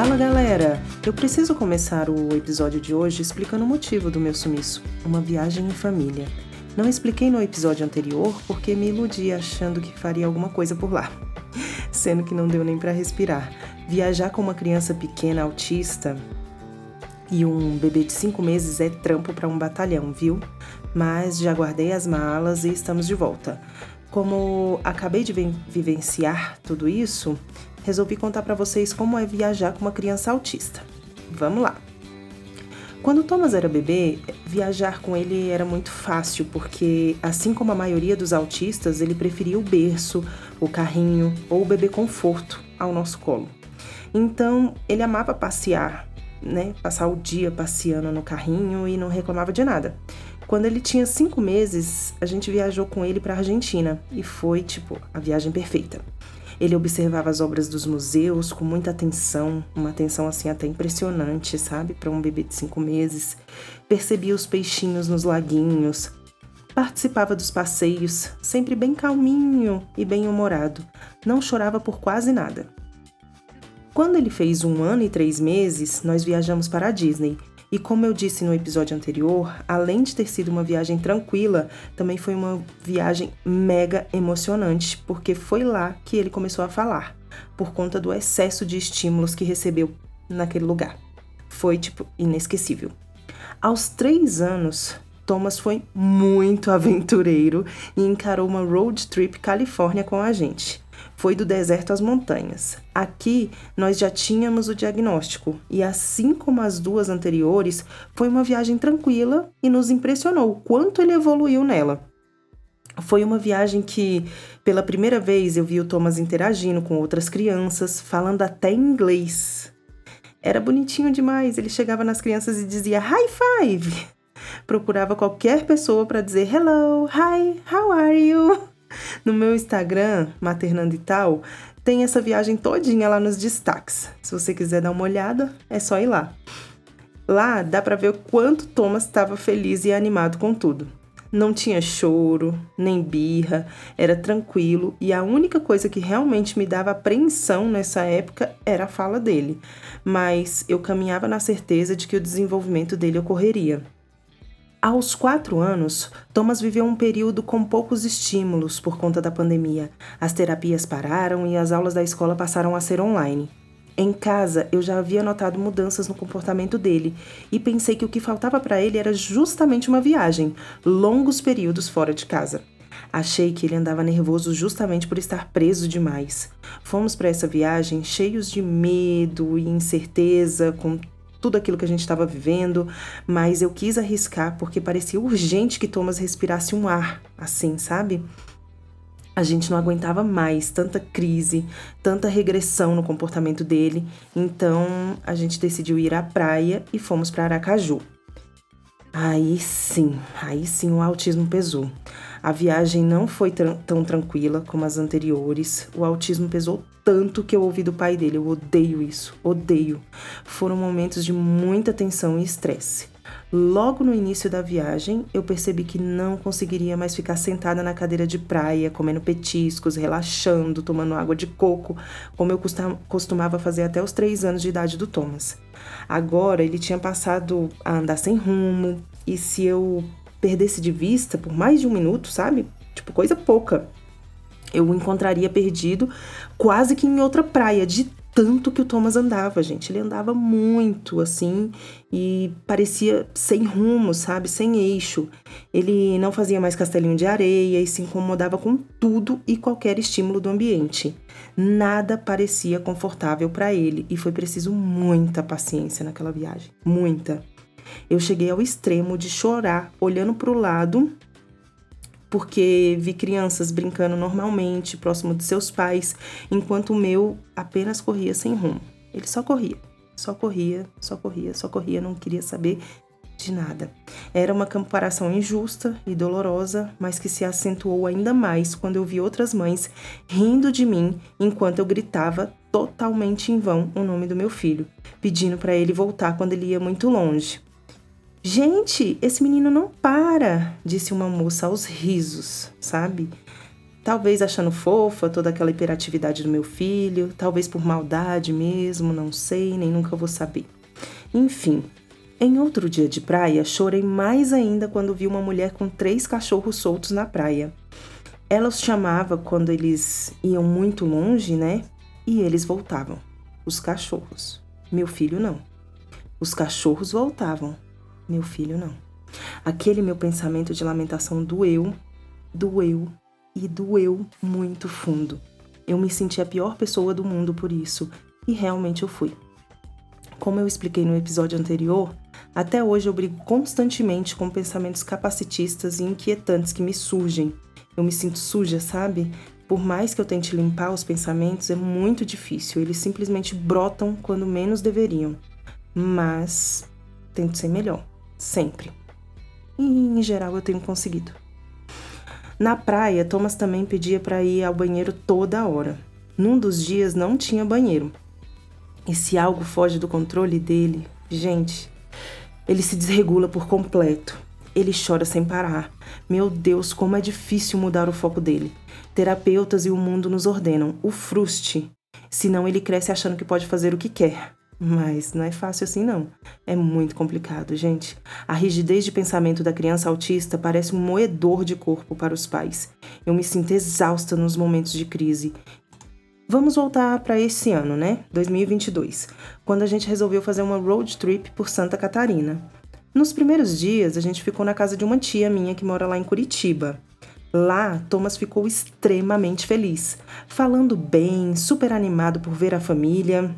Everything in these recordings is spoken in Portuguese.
Fala galera! Eu preciso começar o episódio de hoje explicando o motivo do meu sumiço: uma viagem em família. Não expliquei no episódio anterior porque me iludi achando que faria alguma coisa por lá, sendo que não deu nem para respirar. Viajar com uma criança pequena autista e um bebê de 5 meses é trampo para um batalhão, viu? Mas já guardei as malas e estamos de volta. Como acabei de vivenciar tudo isso, resolvi contar para vocês como é viajar com uma criança autista. Vamos lá! Quando Thomas era bebê, viajar com ele era muito fácil, porque, assim como a maioria dos autistas, ele preferia o berço, o carrinho ou o bebê conforto ao nosso colo. Então, ele amava passear, né? Passar o dia passeando no carrinho e não reclamava de nada. Quando ele tinha cinco meses, a gente viajou com ele para Argentina e foi, tipo, a viagem perfeita. Ele observava as obras dos museus com muita atenção, uma atenção assim até impressionante, sabe, para um bebê de cinco meses. Percebia os peixinhos nos laguinhos, participava dos passeios, sempre bem calminho e bem humorado. Não chorava por quase nada. Quando ele fez um ano e três meses, nós viajamos para a Disney e como eu disse no episódio anterior, além de ter sido uma viagem tranquila, também foi uma viagem mega emocionante, porque foi lá que ele começou a falar, por conta do excesso de estímulos que recebeu naquele lugar. Foi, tipo, inesquecível. Aos três anos, Thomas foi muito aventureiro e encarou uma road trip Califórnia com a gente foi do deserto às montanhas. Aqui nós já tínhamos o diagnóstico e, assim como as duas anteriores, foi uma viagem tranquila e nos impressionou o quanto ele evoluiu nela. Foi uma viagem que, pela primeira vez, eu vi o Thomas interagindo com outras crianças, falando até inglês. Era bonitinho demais, ele chegava nas crianças e dizia high five. Procurava qualquer pessoa para dizer hello, hi, how are you? No meu Instagram, Maternando e Tal, tem essa viagem todinha lá nos destaques. Se você quiser dar uma olhada, é só ir lá. Lá dá para ver o quanto Thomas estava feliz e animado com tudo. Não tinha choro, nem birra, era tranquilo e a única coisa que realmente me dava apreensão nessa época era a fala dele. Mas eu caminhava na certeza de que o desenvolvimento dele ocorreria. Aos quatro anos, Thomas viveu um período com poucos estímulos por conta da pandemia. As terapias pararam e as aulas da escola passaram a ser online. Em casa, eu já havia notado mudanças no comportamento dele e pensei que o que faltava para ele era justamente uma viagem, longos períodos fora de casa. Achei que ele andava nervoso justamente por estar preso demais. Fomos para essa viagem cheios de medo e incerteza, com tudo aquilo que a gente estava vivendo, mas eu quis arriscar porque parecia urgente que Thomas respirasse um ar, assim, sabe? A gente não aguentava mais tanta crise, tanta regressão no comportamento dele, então a gente decidiu ir à praia e fomos para Aracaju. Aí sim, aí sim o autismo pesou. A viagem não foi tão tranquila como as anteriores. O autismo pesou tanto que eu ouvi do pai dele. Eu odeio isso, odeio. Foram momentos de muita tensão e estresse. Logo no início da viagem, eu percebi que não conseguiria mais ficar sentada na cadeira de praia, comendo petiscos, relaxando, tomando água de coco, como eu costumava fazer até os três anos de idade do Thomas. Agora ele tinha passado a andar sem rumo, e se eu perdesse de vista por mais de um minuto, sabe? Tipo, coisa pouca. Eu o encontraria perdido quase que em outra praia, de tanto que o Thomas andava, gente. Ele andava muito assim e parecia sem rumo, sabe? Sem eixo. Ele não fazia mais castelinho de areia e se incomodava com tudo e qualquer estímulo do ambiente. Nada parecia confortável para ele e foi preciso muita paciência naquela viagem. Muita. Eu cheguei ao extremo de chorar olhando para o lado, porque vi crianças brincando normalmente próximo de seus pais, enquanto o meu apenas corria sem rumo. Ele só corria, só corria, só corria, só corria, não queria saber de nada. Era uma comparação injusta e dolorosa, mas que se acentuou ainda mais quando eu vi outras mães rindo de mim enquanto eu gritava totalmente em vão o nome do meu filho, pedindo para ele voltar quando ele ia muito longe. Gente, esse menino não para, disse uma moça aos risos, sabe? Talvez achando fofa toda aquela hiperatividade do meu filho, talvez por maldade mesmo, não sei, nem nunca vou saber. Enfim, em outro dia de praia, chorei mais ainda quando vi uma mulher com três cachorros soltos na praia. Ela os chamava quando eles iam muito longe, né? E eles voltavam. Os cachorros. Meu filho não. Os cachorros voltavam. Meu filho não. Aquele meu pensamento de lamentação doeu, doeu e doeu muito fundo. Eu me senti a pior pessoa do mundo por isso, e realmente eu fui. Como eu expliquei no episódio anterior, até hoje eu brigo constantemente com pensamentos capacitistas e inquietantes que me surgem. Eu me sinto suja, sabe? Por mais que eu tente limpar os pensamentos, é muito difícil. Eles simplesmente brotam quando menos deveriam. Mas tento ser melhor, sempre. E em geral eu tenho conseguido. Na praia, Thomas também pedia para ir ao banheiro toda hora. Num dos dias não tinha banheiro. E se algo foge do controle dele, gente, ele se desregula por completo. Ele chora sem parar. Meu Deus, como é difícil mudar o foco dele. Terapeutas e o mundo nos ordenam. O fruste. Senão ele cresce achando que pode fazer o que quer. Mas não é fácil assim, não. É muito complicado, gente. A rigidez de pensamento da criança autista parece um moedor de corpo para os pais. Eu me sinto exausta nos momentos de crise. Vamos voltar para esse ano, né? 2022, quando a gente resolveu fazer uma road trip por Santa Catarina. Nos primeiros dias, a gente ficou na casa de uma tia minha que mora lá em Curitiba. Lá, Thomas ficou extremamente feliz, falando bem, super animado por ver a família.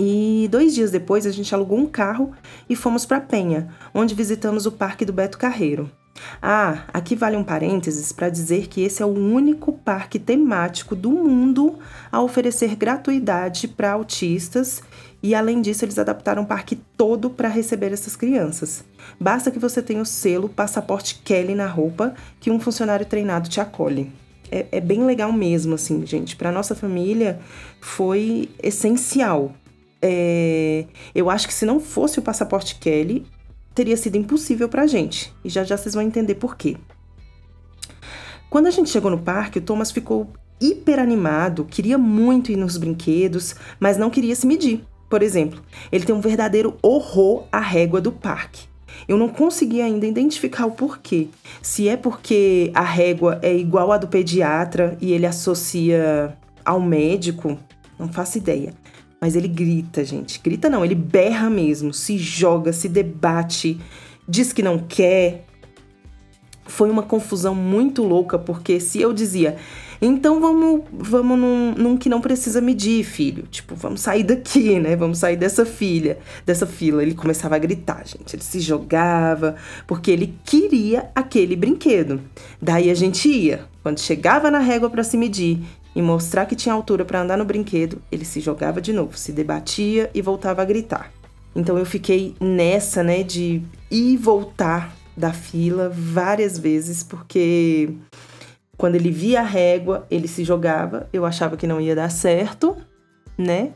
E dois dias depois, a gente alugou um carro e fomos para Penha, onde visitamos o Parque do Beto Carreiro. Ah, aqui vale um parênteses para dizer que esse é o único parque temático do mundo a oferecer gratuidade para autistas e, além disso, eles adaptaram o parque todo para receber essas crianças. Basta que você tenha o selo Passaporte Kelly na roupa que um funcionário treinado te acolhe. É, é bem legal mesmo, assim, gente. Para nossa família foi essencial. É, eu acho que se não fosse o Passaporte Kelly, teria sido impossível para a gente. E já já vocês vão entender por quê. Quando a gente chegou no parque, o Thomas ficou hiper animado, queria muito ir nos brinquedos, mas não queria se medir. Por exemplo, ele tem um verdadeiro horror à régua do parque. Eu não consegui ainda identificar o porquê. Se é porque a régua é igual à do pediatra e ele associa ao médico, não faço ideia. Mas ele grita, gente. Grita não, ele berra mesmo, se joga, se debate, diz que não quer. Foi uma confusão muito louca, porque se eu dizia, então vamos, vamos num, num, que não precisa medir, filho. Tipo, vamos sair daqui, né? Vamos sair dessa filha, dessa fila. Ele começava a gritar, gente. Ele se jogava, porque ele queria aquele brinquedo. Daí a gente ia. Quando chegava na régua para se medir, e mostrar que tinha altura para andar no brinquedo, ele se jogava de novo, se debatia e voltava a gritar. Então eu fiquei nessa, né, de ir e voltar da fila várias vezes, porque quando ele via a régua, ele se jogava, eu achava que não ia dar certo, né?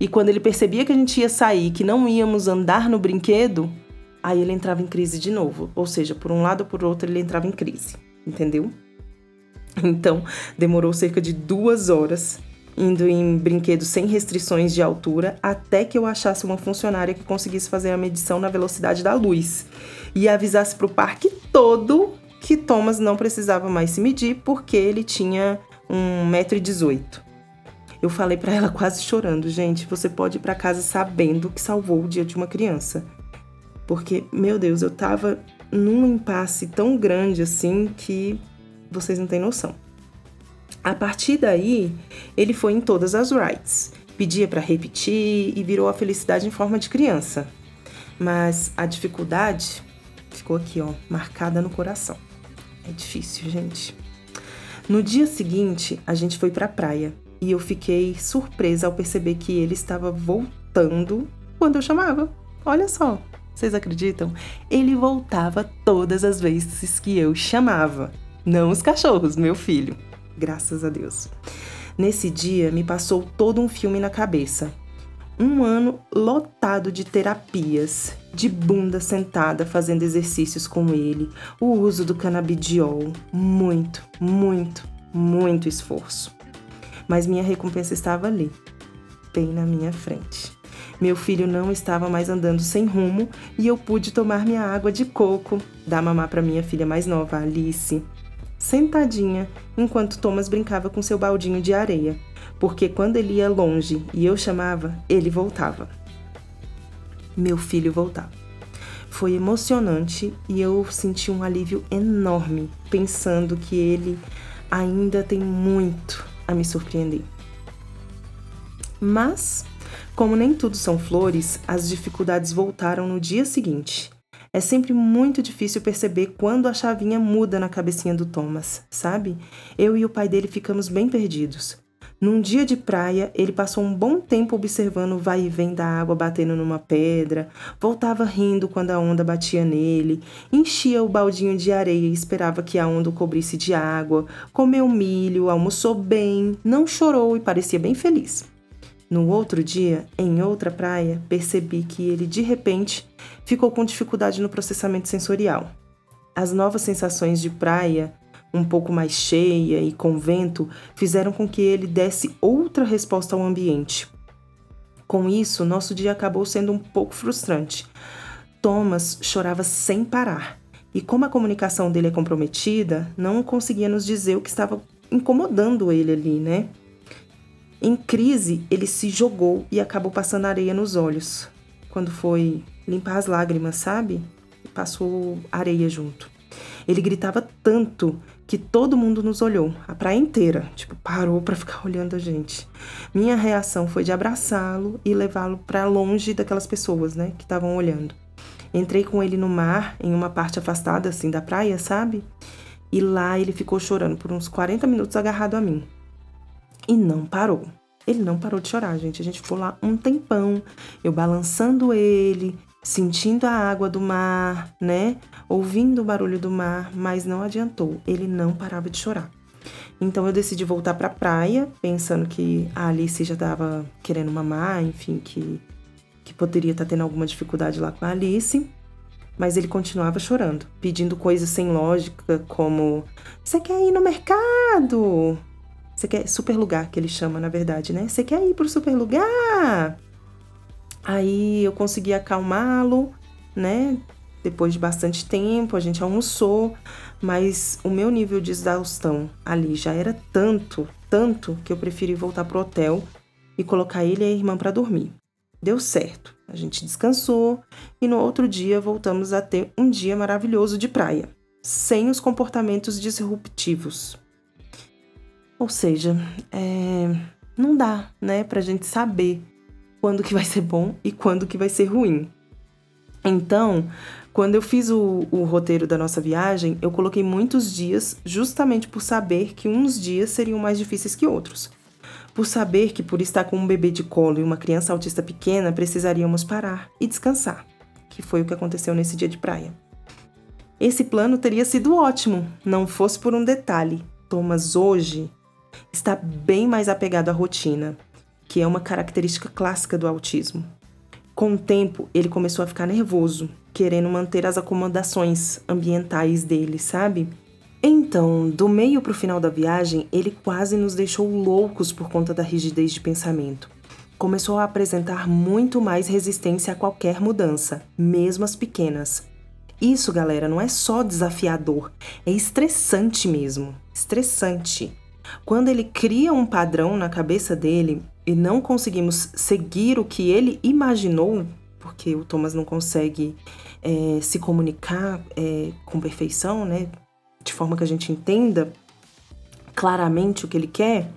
E quando ele percebia que a gente ia sair, que não íamos andar no brinquedo, aí ele entrava em crise de novo. Ou seja, por um lado ou por outro ele entrava em crise, entendeu? Então, demorou cerca de duas horas indo em brinquedos sem restrições de altura até que eu achasse uma funcionária que conseguisse fazer a medição na velocidade da luz e avisasse para o parque todo que Thomas não precisava mais se medir porque ele tinha 1,18m. Eu falei para ela quase chorando, gente, você pode ir para casa sabendo que salvou o dia de uma criança. Porque, meu Deus, eu tava num impasse tão grande assim que vocês não têm noção. A partir daí, ele foi em todas as rides, pedia para repetir e virou a felicidade em forma de criança. Mas a dificuldade ficou aqui, ó, marcada no coração. É difícil, gente. No dia seguinte, a gente foi para a praia e eu fiquei surpresa ao perceber que ele estava voltando quando eu chamava. Olha só, vocês acreditam? Ele voltava todas as vezes que eu chamava. Não os cachorros, meu filho. Graças a Deus. Nesse dia me passou todo um filme na cabeça. Um ano lotado de terapias, de bunda sentada fazendo exercícios com ele, o uso do canabidiol, muito, muito. muito esforço. Mas minha recompensa estava ali, bem na minha frente. Meu filho não estava mais andando sem rumo e eu pude tomar minha água de coco, dar mamar para minha filha mais nova, Alice, sentadinha, enquanto Thomas brincava com seu baldinho de areia, porque quando ele ia longe e eu chamava, ele voltava. Meu filho voltava. Foi emocionante e eu senti um alívio enorme pensando que ele ainda tem muito a me surpreender. Mas como nem tudo são flores, as dificuldades voltaram no dia seguinte. É sempre muito difícil perceber quando a chavinha muda na cabecinha do Thomas, sabe? Eu e o pai dele ficamos bem perdidos. Num dia de praia, ele passou um bom tempo observando o vai e vem da água batendo numa pedra, voltava rindo quando a onda batia nele, enchia o baldinho de areia e esperava que a onda o cobrisse de água, comeu milho, almoçou bem, não chorou e parecia bem feliz. No outro dia, em outra praia, percebi que ele de repente ficou com dificuldade no processamento sensorial. As novas sensações de praia, um pouco mais cheia e com vento, fizeram com que ele desse outra resposta ao ambiente. Com isso, nosso dia acabou sendo um pouco frustrante. Thomas chorava sem parar, e como a comunicação dele é comprometida, não conseguia nos dizer o que estava incomodando ele ali, né? Em crise, ele se jogou e acabou passando areia nos olhos. Quando foi limpar as lágrimas, sabe? Passou areia junto. Ele gritava tanto que todo mundo nos olhou, a praia inteira, tipo, parou para ficar olhando a gente. Minha reação foi de abraçá-lo e levá-lo para longe daquelas pessoas, né, que estavam olhando. Entrei com ele no mar, em uma parte afastada assim da praia, sabe? E lá ele ficou chorando por uns 40 minutos agarrado a mim. E não parou. Ele não parou de chorar, gente. A gente ficou lá um tempão, eu balançando ele, sentindo a água do mar, né? Ouvindo o barulho do mar, mas não adiantou. Ele não parava de chorar. Então eu decidi voltar para a praia, pensando que a Alice já estava querendo mamar, enfim, que, que poderia estar tá tendo alguma dificuldade lá com a Alice. Mas ele continuava chorando, pedindo coisas sem lógica, como: Você quer ir no mercado? Você quer super lugar que ele chama, na verdade, né? Você quer ir pro super lugar? Aí eu consegui acalmá-lo, né? Depois de bastante tempo, a gente almoçou, mas o meu nível de exaustão ali já era tanto, tanto que eu preferi voltar pro hotel e colocar ele e a irmã para dormir. Deu certo. A gente descansou e no outro dia voltamos a ter um dia maravilhoso de praia, sem os comportamentos disruptivos. Ou seja, é, não dá, né, pra gente saber quando que vai ser bom e quando que vai ser ruim. Então, quando eu fiz o, o, roteiro da nossa viagem, eu coloquei muitos dias justamente por saber que uns dias seriam mais difíceis que outros. Por saber que por estar com um bebê de colo e uma criança autista pequena, precisaríamos parar e descansar, que foi o que aconteceu nesse dia de praia. Esse plano teria sido ótimo, não fosse por um detalhe. Thomas hoje está bem mais apegado à rotina, que é uma característica clássica do autismo. Com o tempo, ele começou a ficar nervoso, querendo manter as acomodações ambientais dele, sabe? Então, do meio para o final da viagem, ele quase nos deixou loucos por conta da rigidez de pensamento. Começou a apresentar muito mais resistência a qualquer mudança, mesmo as pequenas. Isso, galera, não é só desafiador, é estressante mesmo. Estressante. Quando ele cria um padrão na cabeça dele e não conseguimos seguir o que ele imaginou, porque o Thomas não consegue é, se comunicar é, com perfeição, né? De forma que a gente entenda claramente o que ele quer.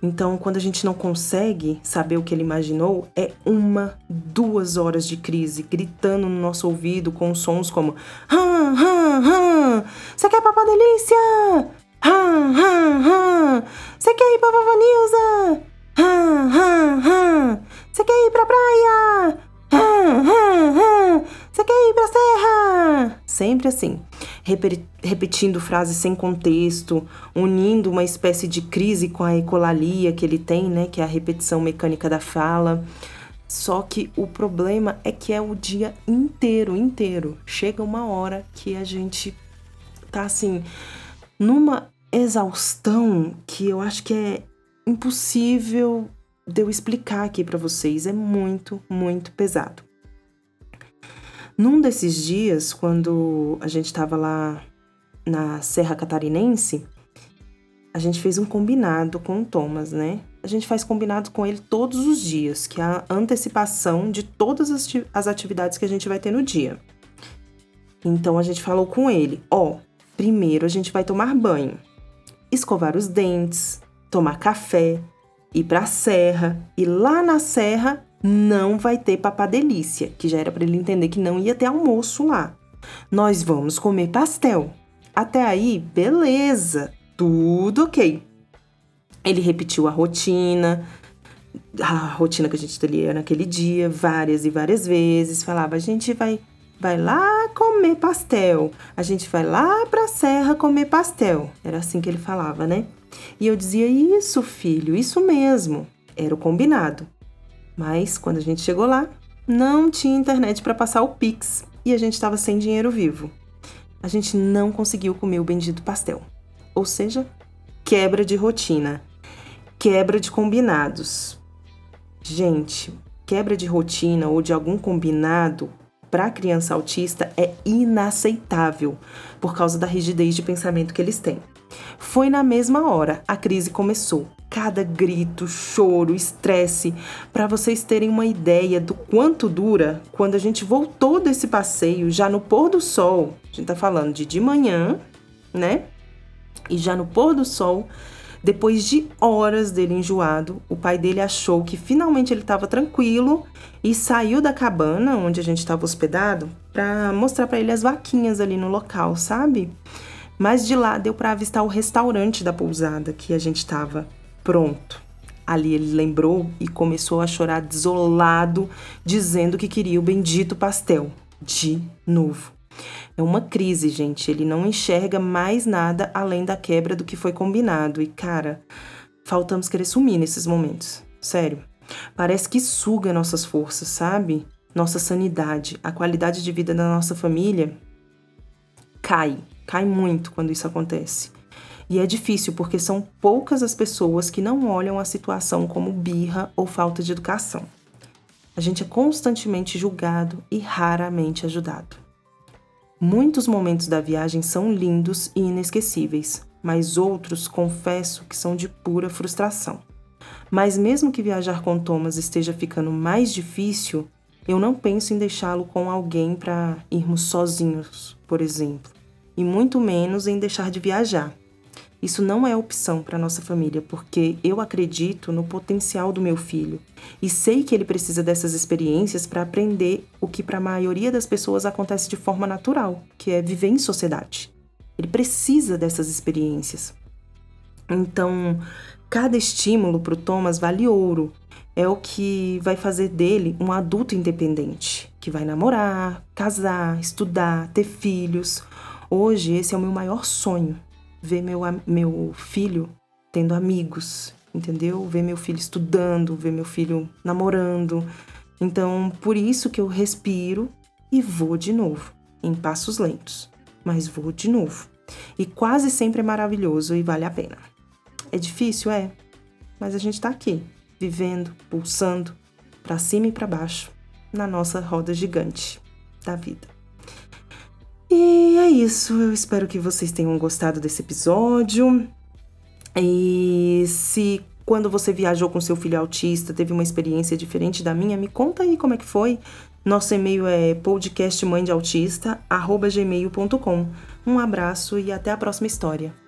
Então, quando a gente não consegue saber o que ele imaginou, é uma, duas horas de crise, gritando no nosso ouvido com sons como: Hã, hã, hã! Você quer papai delícia? Hã, hã, hã. Você quer ir pra Vovó Nilza? Hã, hã, hã. Você quer ir pra praia? Hã. Você quer ir pra serra? Sempre assim, repetindo frases sem contexto, unindo uma espécie de crise com a ecolalia que ele tem, né, que é a repetição mecânica da fala. Só que o problema é que é o dia inteiro, inteiro. Chega uma hora que a gente tá assim, numa exaustão que eu acho que é impossível de eu explicar aqui para vocês. É muito, muito pesado. Num desses dias, quando a gente estava lá na Serra Catarinense, a gente fez um combinado com o Thomas, né? A gente faz combinado com ele todos os dias, que é a antecipação de todas as atividades que a gente vai ter no dia. Então a gente falou com ele: ó, primeiro a gente vai tomar banho, escovar os dentes, tomar café, ir pra serra e lá na serra não vai ter papadelícia, que já era para ele entender que não ia ter almoço lá. Nós vamos comer pastel. Até aí, beleza, tudo ok. Ele repetiu a rotina, a rotina que a gente teria naquele dia, várias e várias vezes. Falava: a gente vai, vai lá comer pastel, a gente vai lá pra serra comer pastel. Era assim que ele falava, né? E eu dizia: Isso, filho, isso mesmo. Era o combinado. Mas quando a gente chegou lá, não tinha internet para passar o Pix e a gente estava sem dinheiro vivo. A gente não conseguiu comer o bendito pastel. Ou seja, quebra de rotina, quebra de combinados. Gente, quebra de rotina ou de algum combinado para criança autista é inaceitável por causa da rigidez de pensamento que eles têm. Foi na mesma hora a crise começou cada grito, choro, estresse, para vocês terem uma ideia do quanto dura quando a gente voltou desse passeio já no pôr do sol. A gente tá falando de de manhã, né? E já no pôr do sol, depois de horas dele enjoado, o pai dele achou que finalmente ele estava tranquilo e saiu da cabana onde a gente estava hospedado para mostrar para ele as vaquinhas ali no local, sabe? Mas de lá deu para avistar o restaurante da pousada que a gente estava. Pronto. Ali ele lembrou e começou a chorar desolado, dizendo que queria o bendito pastel. De novo. É uma crise, gente. Ele não enxerga mais nada além da quebra do que foi combinado. E, cara, faltamos querer sumir nesses momentos. Sério. Parece que suga nossas forças, sabe? Nossa sanidade, a qualidade de vida da nossa família cai. Cai muito quando isso acontece. E é difícil porque são poucas as pessoas que não olham a situação como birra ou falta de educação. A gente é constantemente julgado e raramente ajudado. Muitos momentos da viagem são lindos e inesquecíveis, mas outros confesso que são de pura frustração. Mas mesmo que viajar com Thomas esteja ficando mais difícil, eu não penso em deixá-lo com alguém para irmos sozinhos, por exemplo, e muito menos em deixar de viajar. Isso não é opção para nossa família, porque eu acredito no potencial do meu filho e sei que ele precisa dessas experiências para aprender o que para a maioria das pessoas acontece de forma natural, que é viver em sociedade. Ele precisa dessas experiências. Então, cada estímulo para o Thomas vale ouro. É o que vai fazer dele um adulto independente, que vai namorar, casar, estudar, ter filhos. Hoje, esse é o meu maior sonho ver meu, meu filho tendo amigos, entendeu? Ver meu filho estudando, ver meu filho namorando. Então, por isso que eu respiro e vou de novo, em passos lentos, mas vou de novo. E quase sempre é maravilhoso e vale a pena. É difícil, é, mas a gente tá aqui, vivendo, pulsando, para cima e para baixo, na nossa roda gigante da vida. E é isso, eu espero que vocês tenham gostado desse episódio. E se quando você viajou com seu filho autista teve uma experiência diferente da minha, me conta aí como é que foi. Nosso e-mail é podcastmãedeautista@gmail.com. Um abraço e até a próxima história.